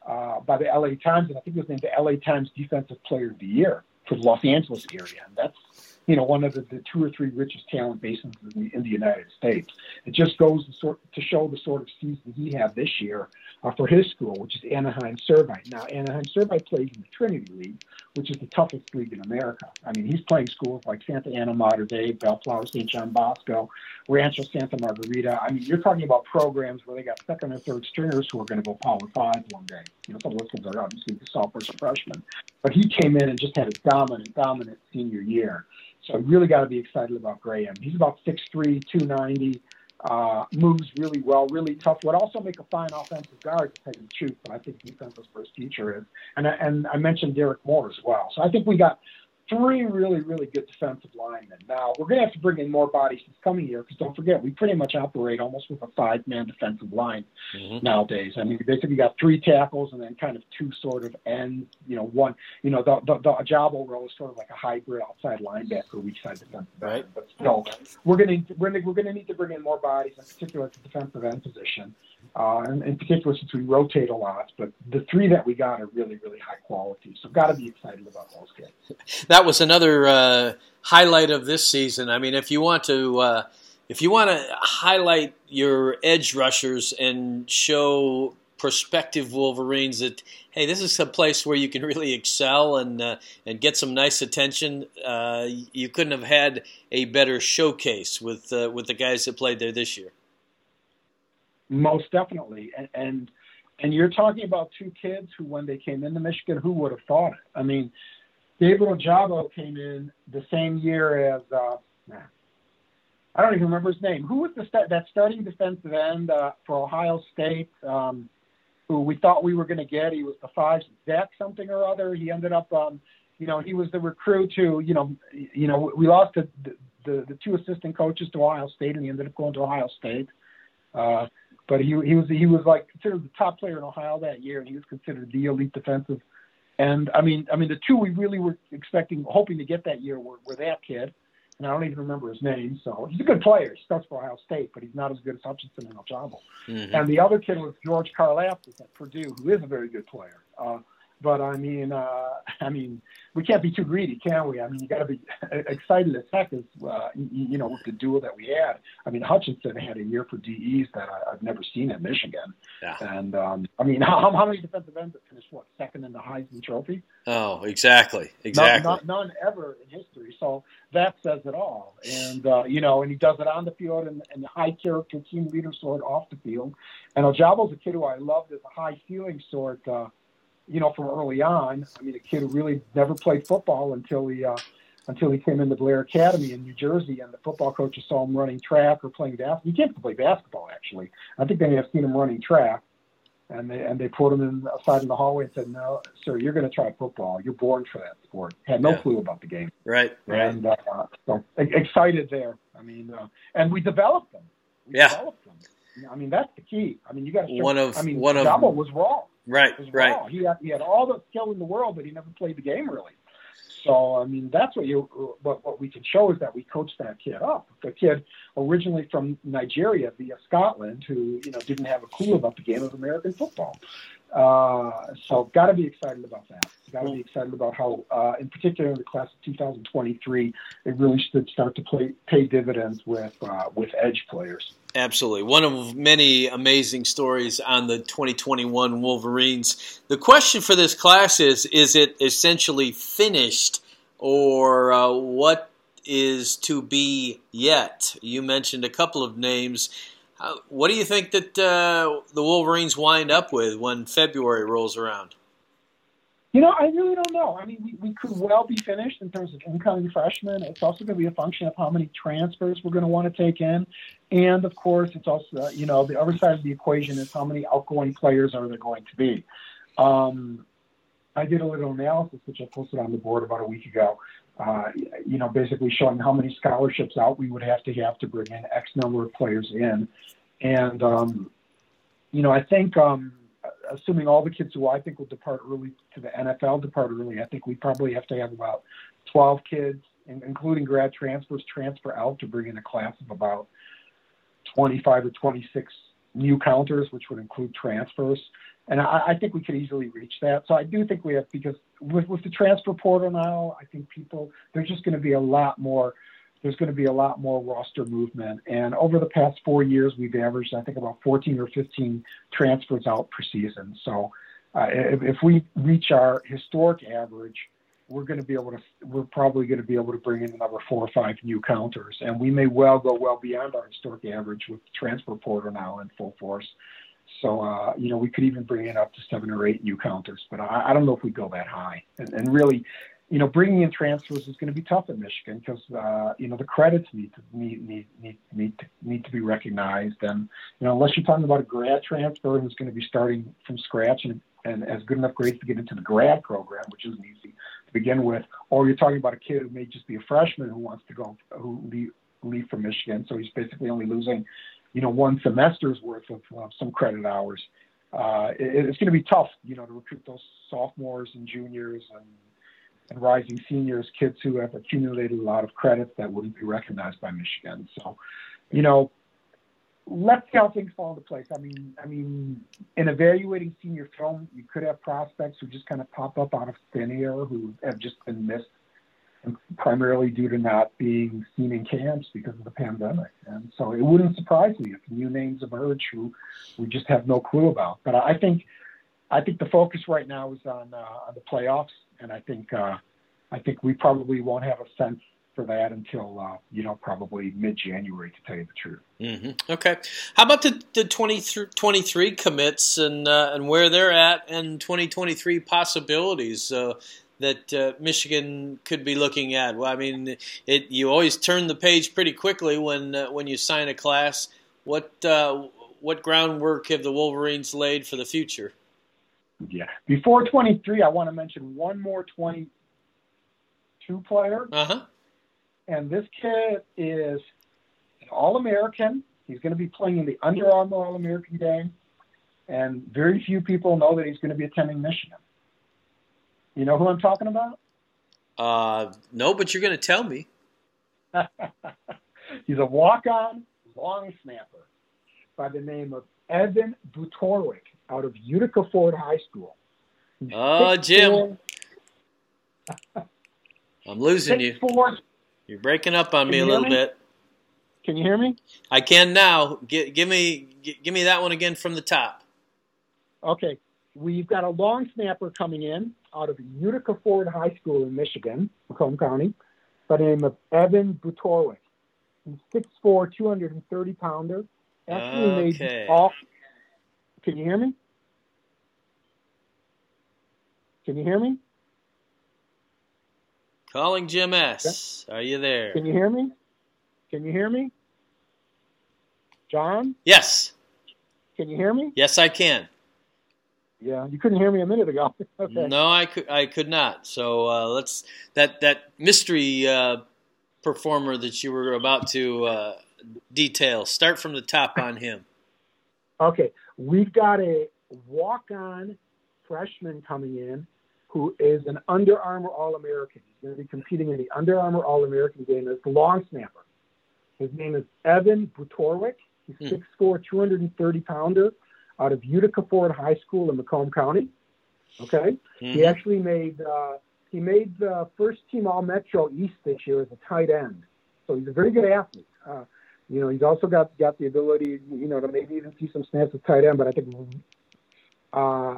uh, by the LA Times, and I think it was named the LA Times Defensive Player of the Year for the Los Angeles area. And that's you know, one of the, the two or three richest talent basins in the, in the United States. It just goes to, sort, to show the sort of season he had this year uh, for his school, which is Anaheim Servite. Now, Anaheim Servite plays in the Trinity League, which is the toughest league in America. I mean, he's playing schools like Santa Ana Mater Dei, Bellflower St. John Bosco, Rancho Santa Margarita. I mean, you're talking about programs where they got second or third stringers who are going to go Power Five one day. You know, some of those kids are obviously the sophomores or freshmen. But he came in and just had a dominant, dominant senior year. So I really got to be excited about Graham. He's about 6'3", 290, uh, moves really well, really tough. Would also make a fine offensive guard to the truth, but I think defense is for his future is. And I, and I mentioned Derrick Moore as well. So I think we got three really, really good defensive linemen. Now, we're going to have to bring in more bodies this coming year because don't forget, we pretty much operate almost with a five man defensive line mm-hmm. nowadays. I mean, basically, you got three tackles and then kind of two sort of ends, you know, one, you know, the, the, the Ojabo role is sort of like a hybrid outside linebacker, weak side defensive right. end. But still, we're going to, we're going to need to bring in more bodies, in particular at the defensive end position uh, and in particular since we rotate a lot. But the three that we got are really, really high quality. So got to be excited about those kids. [laughs] That was another uh, highlight of this season. I mean, if you want to. Uh, if you want to highlight your edge rushers and show prospective Wolverines that hey, this is a place where you can really excel and uh, and get some nice attention. Uh, you couldn't have had a better showcase with uh, with the guys that played there this year. Most definitely, and, and and you're talking about two kids who, when they came into Michigan, who would have thought it? I mean, David Ojabo came in the same year as uh, I don't even remember his name. Who was the that starting defensive end uh, for Ohio State? Um, who we thought we were going to get? He was the five Zach something or other. He ended up, um, you know, he was the recruit to, you know, you know, we lost the the, the two assistant coaches to Ohio State, and he ended up going to Ohio State. Uh, but he he was he was like considered the top player in Ohio that year, and he was considered the elite defensive. And I mean, I mean, the two we really were expecting, hoping to get that year were, were that kid, and I don't even remember his name. So he's a good player. He starts for Ohio State, but he's not as good as Hutchinson and Ojabo. Mm-hmm. And the other kid was George Karlaftis at Purdue, who is a very good player. Uh, but I mean, uh, [laughs] I mean, we can't be too greedy, can we? I mean, you got to be [laughs] excited as heck as uh, you, you know with the duel that we had. I mean, Hutchinson had a year for DEs that I, I've never seen at Michigan. Yeah. And um, I mean, [laughs] how, how many defensive ends have finished what second in the Heisman Trophy? Oh, exactly, exactly. Not, not, none ever in history. So that says it all. And uh, you know, and he does it on the field and, and high character team leader sort off the field. And Ojabo's a kid who I loved as a high feeling sort. Uh, you know, from early on. I mean, a kid who really never played football until he uh, until he came into Blair Academy in New Jersey, and the football coaches saw him running track or playing basketball. He came to play basketball, actually. I think they may have seen him running track, and they and they put him in aside in the hallway and said, "No, sir, you're going to try football. You're born for that sport." Had no yeah. clue about the game. Right. Right. And uh, so excited there. I mean, uh, and we developed them. We yeah. Developed them. I mean, that's the key. I mean, you got to. One of I mean, one Jabo of was wrong. Right, right. He had he had all the skill in the world, but he never played the game really. So I mean, that's what you what what we can show is that we coached that kid up. The kid originally from Nigeria via Scotland, who you know didn't have a clue about the game of American football. Uh, so got to be excited about that. Got to be excited about how, uh, in particular, in the class of 2023, it really should start to play, pay dividends with uh, with edge players. Absolutely, one of many amazing stories on the 2021 Wolverines. The question for this class is: Is it essentially finished, or uh, what is to be yet? You mentioned a couple of names what do you think that uh, the Wolverines wind up with when February rolls around? You know, I really don't know. I mean, we, we could well be finished in terms of incoming freshmen. It's also going to be a function of how many transfers we're going to want to take in. And of course, it's also, you know, the other side of the equation is how many outgoing players are there going to be. Um, I did a little analysis, which I posted on the board about a week ago, uh, you know, basically showing how many scholarships out we would have to have to bring in X number of players in. And, um, you know, I think, um, assuming all the kids who I think will depart early to the NFL depart early, I think we probably have to have about 12 kids, including grad transfers, transfer out to bring in a class of about 25 or 26 new counters, which would include transfers and I, I, think we could easily reach that. So I do think we have because with with the transfer portal now, I think people there's just going to be a lot more. There's going to be a lot more roster movement, and over the past four years, we've averaged I think about 14 or 15 transfers out per season. So uh, if, if we reach our historic average, we're going to be able to. We're probably going to be able to bring in another four or five new counters, and we may well go well beyond our historic average with the transfer portal now in full force. So, uh, you know, we could even bring in up to seven or eight new counters, but I, I don't know if we go that high. And, and really, you know, bringing in transfers is going to be tough at Michigan because, uh, you know, the credits need to need, need, need, need, to, need to be recognized. And, you know, unless you're talking about a grad transfer who's going to be starting from scratch and, and has good enough grades to get into the grad program, which isn't easy to begin with, or you're talking about a kid who may just be a freshman who wants to go, who leave, leave from Michigan. So he's basically only losing you know, one semester's worth of some credit hours. Uh, it, it's going to be tough, you know, to recruit those sophomores and juniors and, and rising seniors, kids who have accumulated a lot of credits that wouldn't be recognized by Michigan. So, you know, let's see how things fall into place. I mean, I mean, in evaluating senior film, you could have prospects who just kind of pop up out of thin air who have just been missed primarily due to not being seen in camps because of the pandemic. And so it wouldn't surprise me if new names emerge who we just have no clue about. But I think I think the focus right now is on uh, on the playoffs, and I think uh, I think we probably won't have a sense for that until uh, you know probably mid January to tell you the truth. Mm-hmm. Okay, how about the the 2023 commits and uh, and where they're at and 2023 possibilities? Uh, that uh, Michigan could be looking at? Well, I mean, it you always turn the page pretty quickly when uh, when you sign a class. What uh, what groundwork have the Wolverines laid for the future? Yeah, before 23, I want to mention one more 22 player. Uh huh. And this kid is an All American He's going to be playing in the Under Armour All American game, and very few people know that he's going to be attending Michigan. You know who I'm talking about? Uh, no, but you're going to tell me. [laughs] he's a walk-on long snapper by the name of Evan Butorwick out of Utica Ford High School. He's oh, Jim. [laughs] I'm losing you. Four. You're breaking up on me a little me? bit. Can you hear me? I can now. G- give me g- give me that one again from the top. Okay. We've got a long snapper coming in out of Utica Ford High School in Michigan, Macomb County, by the name of Evan Butorwick. He's 6'4", 230 pounder. Actually okay. made all. Can you hear me? Can you hear me? Calling Jim S. Are you there? Can you hear me? Can you hear me? John? Yes. Can you hear me? Yes, I can. Yeah, you couldn't hear me a minute ago. [laughs] okay. No, I could. I could not. So uh, let's that that mystery uh, performer that you were about to uh, detail. Start from the top on him. [laughs] Okay, we've got a walk-on freshman coming in who is an Under Armour All American. He's going to be competing in the Under Armour All American game as the long snapper. His name is Evan Butorwick. He's hmm. 6'4", 230 pounder out of Utica Ford High School in Macomb County. Okay, mm-hmm. he actually made uh, he made the first team All Metro East this year as a tight end. So he's a very good athlete. Uh, you know, he's also got got the ability, you know, to maybe even see some snaps at tight end. But I think, uh,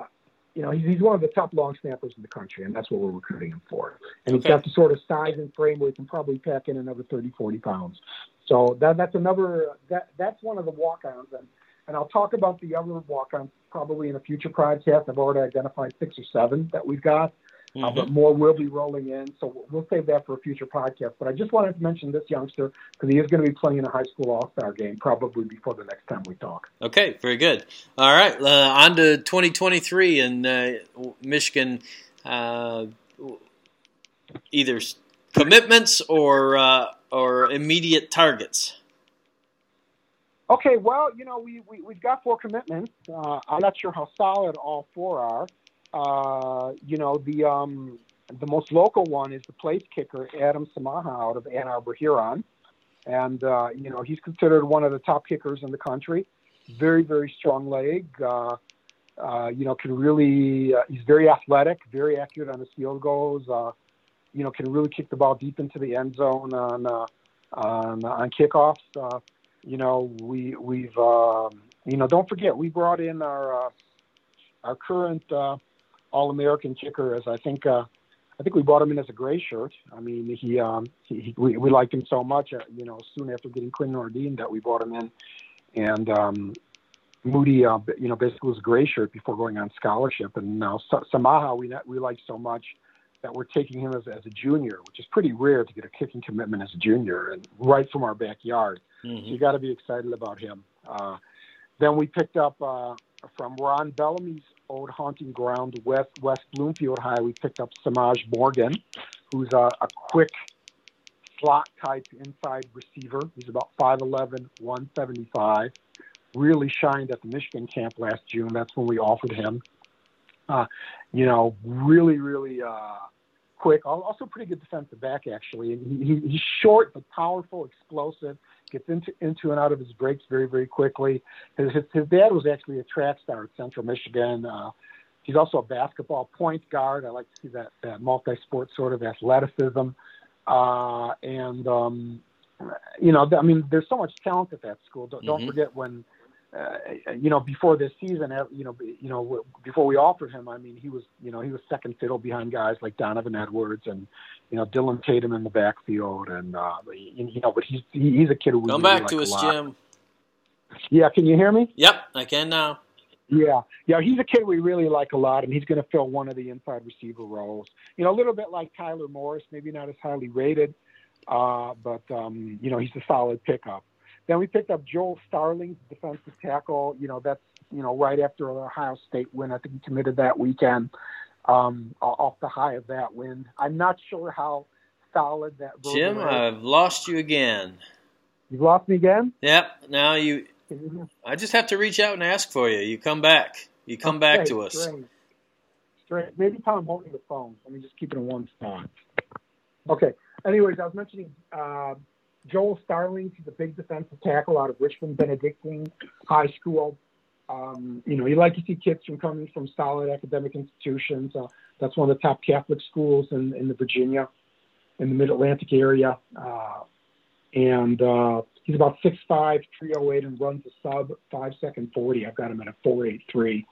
you know, he's, he's one of the top long snappers in the country, and that's what we're recruiting him for. And okay. he's got the sort of size and frame where he can probably pack in another 30, 40 pounds. So that that's another that that's one of the walk-ons, and and I'll talk about the other walk-ons probably in a future podcast. I've already identified six or seven that we've got. Mm-hmm. Uh, but more will be rolling in, so we'll save that for a future podcast. But I just wanted to mention this youngster because he is going to be playing in a high school All Star game probably before the next time we talk. Okay, very good. All right, uh, on to 2023 and uh, Michigan. Uh, either commitments or uh, or immediate targets? Okay, well, you know, we, we, we've got four commitments. Uh, I'm not sure how solid all four are. Uh, you know, the um, the most local one is the place kicker, Adam Samaha out of Ann Arbor, Huron. And, uh, you know, he's considered one of the top kickers in the country. Very, very strong leg. Uh, uh, you know, can really, uh, he's very athletic, very accurate on his field goals. Uh, you know, can really kick the ball deep into the end zone on uh, on, on kickoffs. Uh, you know, we we've um, you know, don't forget we brought in our uh, our current uh, All American kicker as I think uh, I think we brought him in as a gray shirt. I mean, he um, he, he we, we liked him so much. Uh, you know, soon after getting Quinn Nordin that we brought him in, and um, Moody, uh, you know, basically was a gray shirt before going on scholarship, and now Samaha we we liked so much that we're taking him as, as a junior, which is pretty rare to get a kicking commitment as a junior and right from our backyard. Mm-hmm. So you got to be excited about him. Uh, then we picked up uh, from Ron Bellamy's old hunting ground, West West Bloomfield High. We picked up Semaj Morgan, who's a, a quick slot type inside receiver. He's about 5'11", 175. Really shined at the Michigan camp last June. That's when we offered him. Uh, you know, really, really uh, quick. Also, pretty good defensive back actually. And he, he's short but powerful, explosive. Gets into into and out of his breaks very, very quickly. His his, his dad was actually a track star at Central Michigan. Uh, he's also a basketball point guard. I like to see that that multi-sport sort of athleticism. Uh, and um, you know, I mean, there's so much talent at that school. Don't, mm-hmm. don't forget when uh, you know, before this season, you know, you know, before we offered him, I mean, he was, you know, he was second fiddle behind guys like Donovan Edwards and, you know, Dylan Tatum in the backfield, and uh, you know, but he's he's a kid who come really back like to us, Jim. Yeah, can you hear me? Yep, I can now. Yeah, yeah, he's a kid we really like a lot, and he's going to fill one of the inside receiver roles. You know, a little bit like Tyler Morris, maybe not as highly rated, uh, but um, you know, he's a solid pickup. Then we picked up Joel Starling, defensive tackle. You know, that's you know right after the Ohio State win. I think he committed that weekend um, off the high of that win. I'm not sure how solid that. Jim, is. I've lost you again. You've lost me again. Yep. Now you. I just have to reach out and ask for you. You come back. You come okay, back to us. Strange. strange. Maybe Tom holding the phone. Let me just keep it in one spot. Okay. Anyways, I was mentioning uh, Joel Starling. He's a big defensive tackle out of Richmond Benedictine High School. Um, you know, you like to see kids from coming from solid academic institutions. Uh, that's one of the top Catholic schools in, in the Virginia, in the Mid Atlantic area. Uh, and uh, he's about 6'5", 308, and runs a sub five second 40. I've got him at a 483.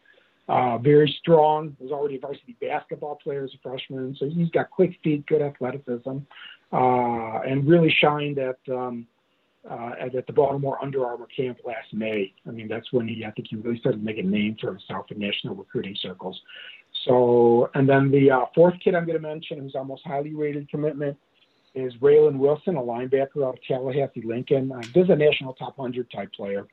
Uh, very strong. Was already a varsity basketball player as a freshman, so he's got quick feet, good athleticism, uh, and really shined at um, uh, at, the Baltimore Under Armour camp last May. I mean, that's when he, I think, he really started to make a name for himself in national recruiting circles. So, and then the uh, fourth kid I'm going to mention, who's our most highly rated commitment, is Raylan Wilson, a linebacker out of Tallahassee Lincoln. Uh, this is a national top 100 type player.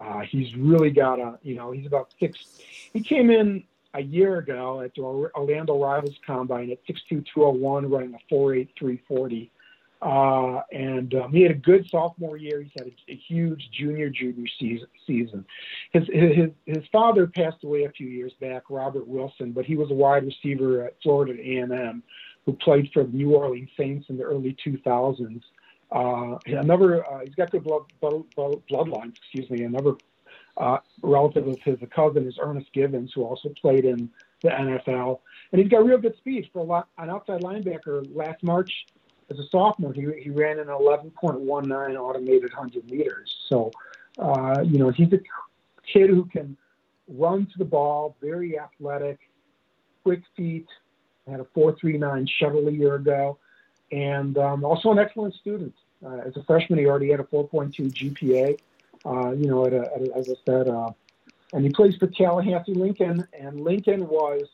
Uh, he's really got a, you know, he's about six. He came in a year ago at the Orlando Rivals Combine at 6'2", 201, running a 4'8", 340. Uh, and um, he had a good sophomore year. He's had a, a huge junior junior season. season. His, his his father passed away a few years back, Robert Wilson, but he was a wide receiver at Florida A&M, who played for the New Orleans Saints in the early 2000s. Uh, another, uh, he's got good blood, blood, bloodlines. Excuse me. Another uh, relative of his, cousin, is Ernest Givins, who also played in the NFL, and he's got real good speed for a lot, an outside linebacker. Last March, as a sophomore, he, he ran an 11.19 automated 100 meters. So, uh, you know, he's a kid who can run to the ball, very athletic, quick feet, had a 4.39 shuttle a year ago, and um, also an excellent student. Uh, as a freshman, he already had a 4.2 GPA. Uh, you know, at a, at a, as I said, uh, and he plays for Tallahassee Lincoln, and Lincoln was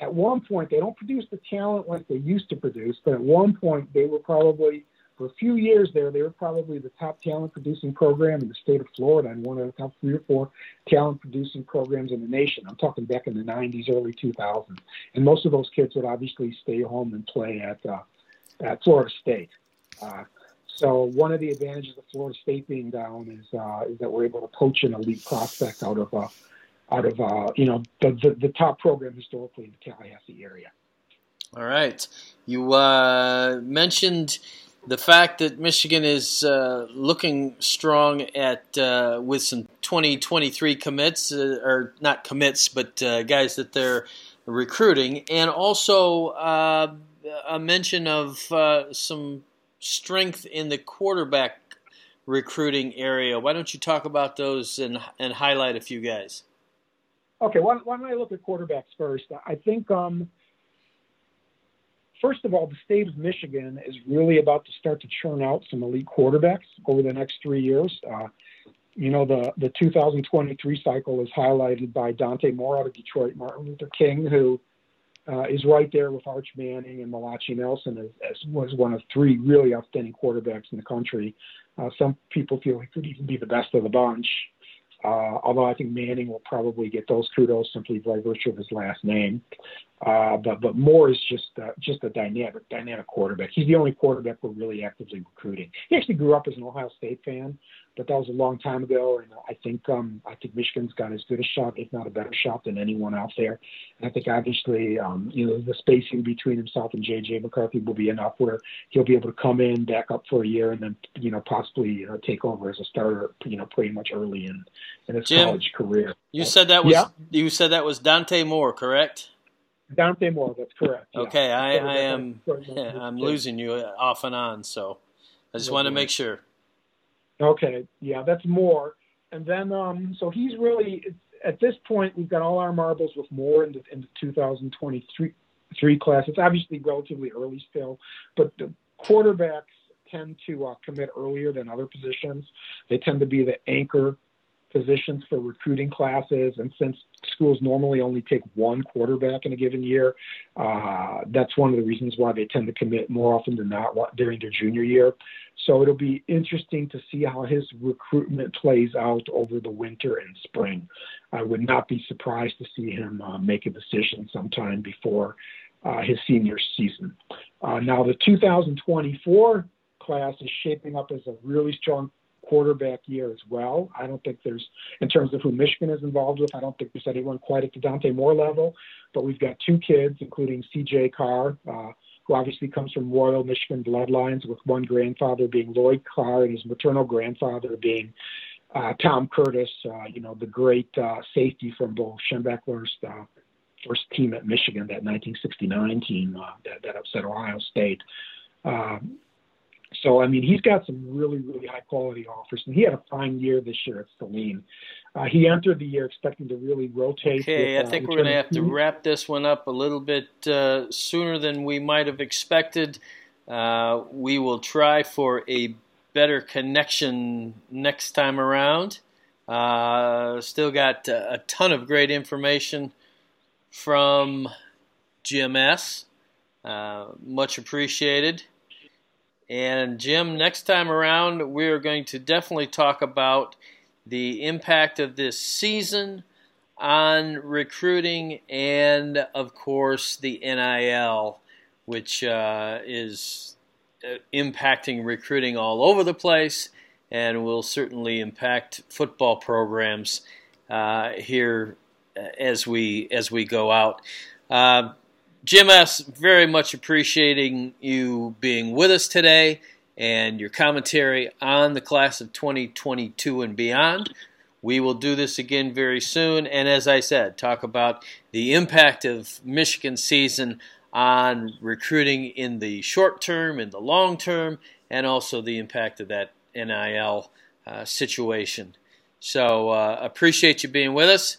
at one point, they don't produce the talent like they used to produce, but at one point, they were probably, for a few years there, they were probably the top talent producing program in the state of Florida and one of the top three or four talent producing programs in the nation. I'm talking back in the 90s, early 2000s. And most of those kids would obviously stay home and play at, uh, at Florida State. Uh, so one of the advantages of Florida State being down is, uh, is that we're able to poach an elite prospect out of uh, out of uh, you know the, the, the top program historically in the Tallahassee area. All right, you uh, mentioned the fact that Michigan is uh, looking strong at uh, with some 2023 commits or not commits, but guys that they're recruiting, and also a mention of some strength in the quarterback recruiting area. Why don't you talk about those and and highlight a few guys? Okay, why, why don't I look at quarterbacks first? I think, um, first of all, the state of Michigan is really about to start to churn out some elite quarterbacks over the next three years. Uh, you know, the, the 2023 cycle is highlighted by Dante Moore out of Detroit, Martin Luther King, who uh, is right there with Arch Manning and Malachi Nelson as, as was one of three really outstanding quarterbacks in the country. Uh, some people feel he could even be the best of the bunch. Uh, although I think Manning will probably get those kudos simply by virtue of his last name. Uh, but but Moore is just uh, just a dynamic dynamic quarterback. He's the only quarterback we're really actively recruiting. He actually grew up as an Ohio State fan, but that was a long time ago. And I think um, I think Michigan's got as good a shot, if not a better shot, than anyone out there. And I think obviously, um, you know, the spacing between himself and JJ McCarthy will be enough where he'll be able to come in, back up for a year, and then you know possibly you know, take over as a starter, you know, pretty much early in in his Jim, college career. You said that was yeah? you said that was Dante Moore, correct? Dante Moore, that's correct. Okay, yeah. I, I am [laughs] I'm losing you off and on, so I just want to make sure. Okay, yeah, that's Moore, and then um, so he's really at this point we've got all our marbles with Moore in the in the 2023 three class. It's obviously relatively early still, but the quarterbacks tend to uh, commit earlier than other positions. They tend to be the anchor positions for recruiting classes. And since schools normally only take one quarterback in a given year, uh, that's one of the reasons why they tend to commit more often than not during their junior year. So it'll be interesting to see how his recruitment plays out over the winter and spring. I would not be surprised to see him uh, make a decision sometime before uh, his senior season. Uh, now, the 2024 class is shaping up as a really strong quarterback year as well. I don't think there's, in terms of who Michigan is involved with, I don't think there's anyone quite at the Dante Moore level. But we've got two kids, including C.J. Carr, uh, who obviously comes from royal Michigan bloodlines, with one grandfather being Lloyd Carr and his maternal grandfather being uh, Tom Curtis, uh, you know, the great uh, safety from Bo Schembechler's uh, first team at Michigan, that 1969 team uh, that, that upset Ohio State. Um, so, I mean, he's got some really, really high quality offers, and he had a fine year this year at Saline. Uh, he entered the year expecting to really rotate. Okay, with, I think we're going to have to wrap this one up a little bit uh, sooner than we might have expected. Uh, we will try for a better connection next time around. Uh, still got a ton of great information from Jim S. Uh, much appreciated. And Jim, next time around, we're going to definitely talk about the impact of this season on recruiting and, of course, the NIL, which uh, is uh, impacting recruiting all over the place and will certainly impact football programs uh, here uh, as we as we go out. Uh, Jim S., very much appreciating you being with us today and your commentary on the class of 2022 and beyond. We will do this again very soon, and as I said, talk about the impact of Michigan season on recruiting in the short term, in the long term, and also the impact of that NIL uh, situation. So, uh, appreciate you being with us,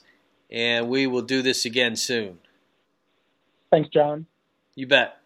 and we will do this again soon. Thanks, John. You bet.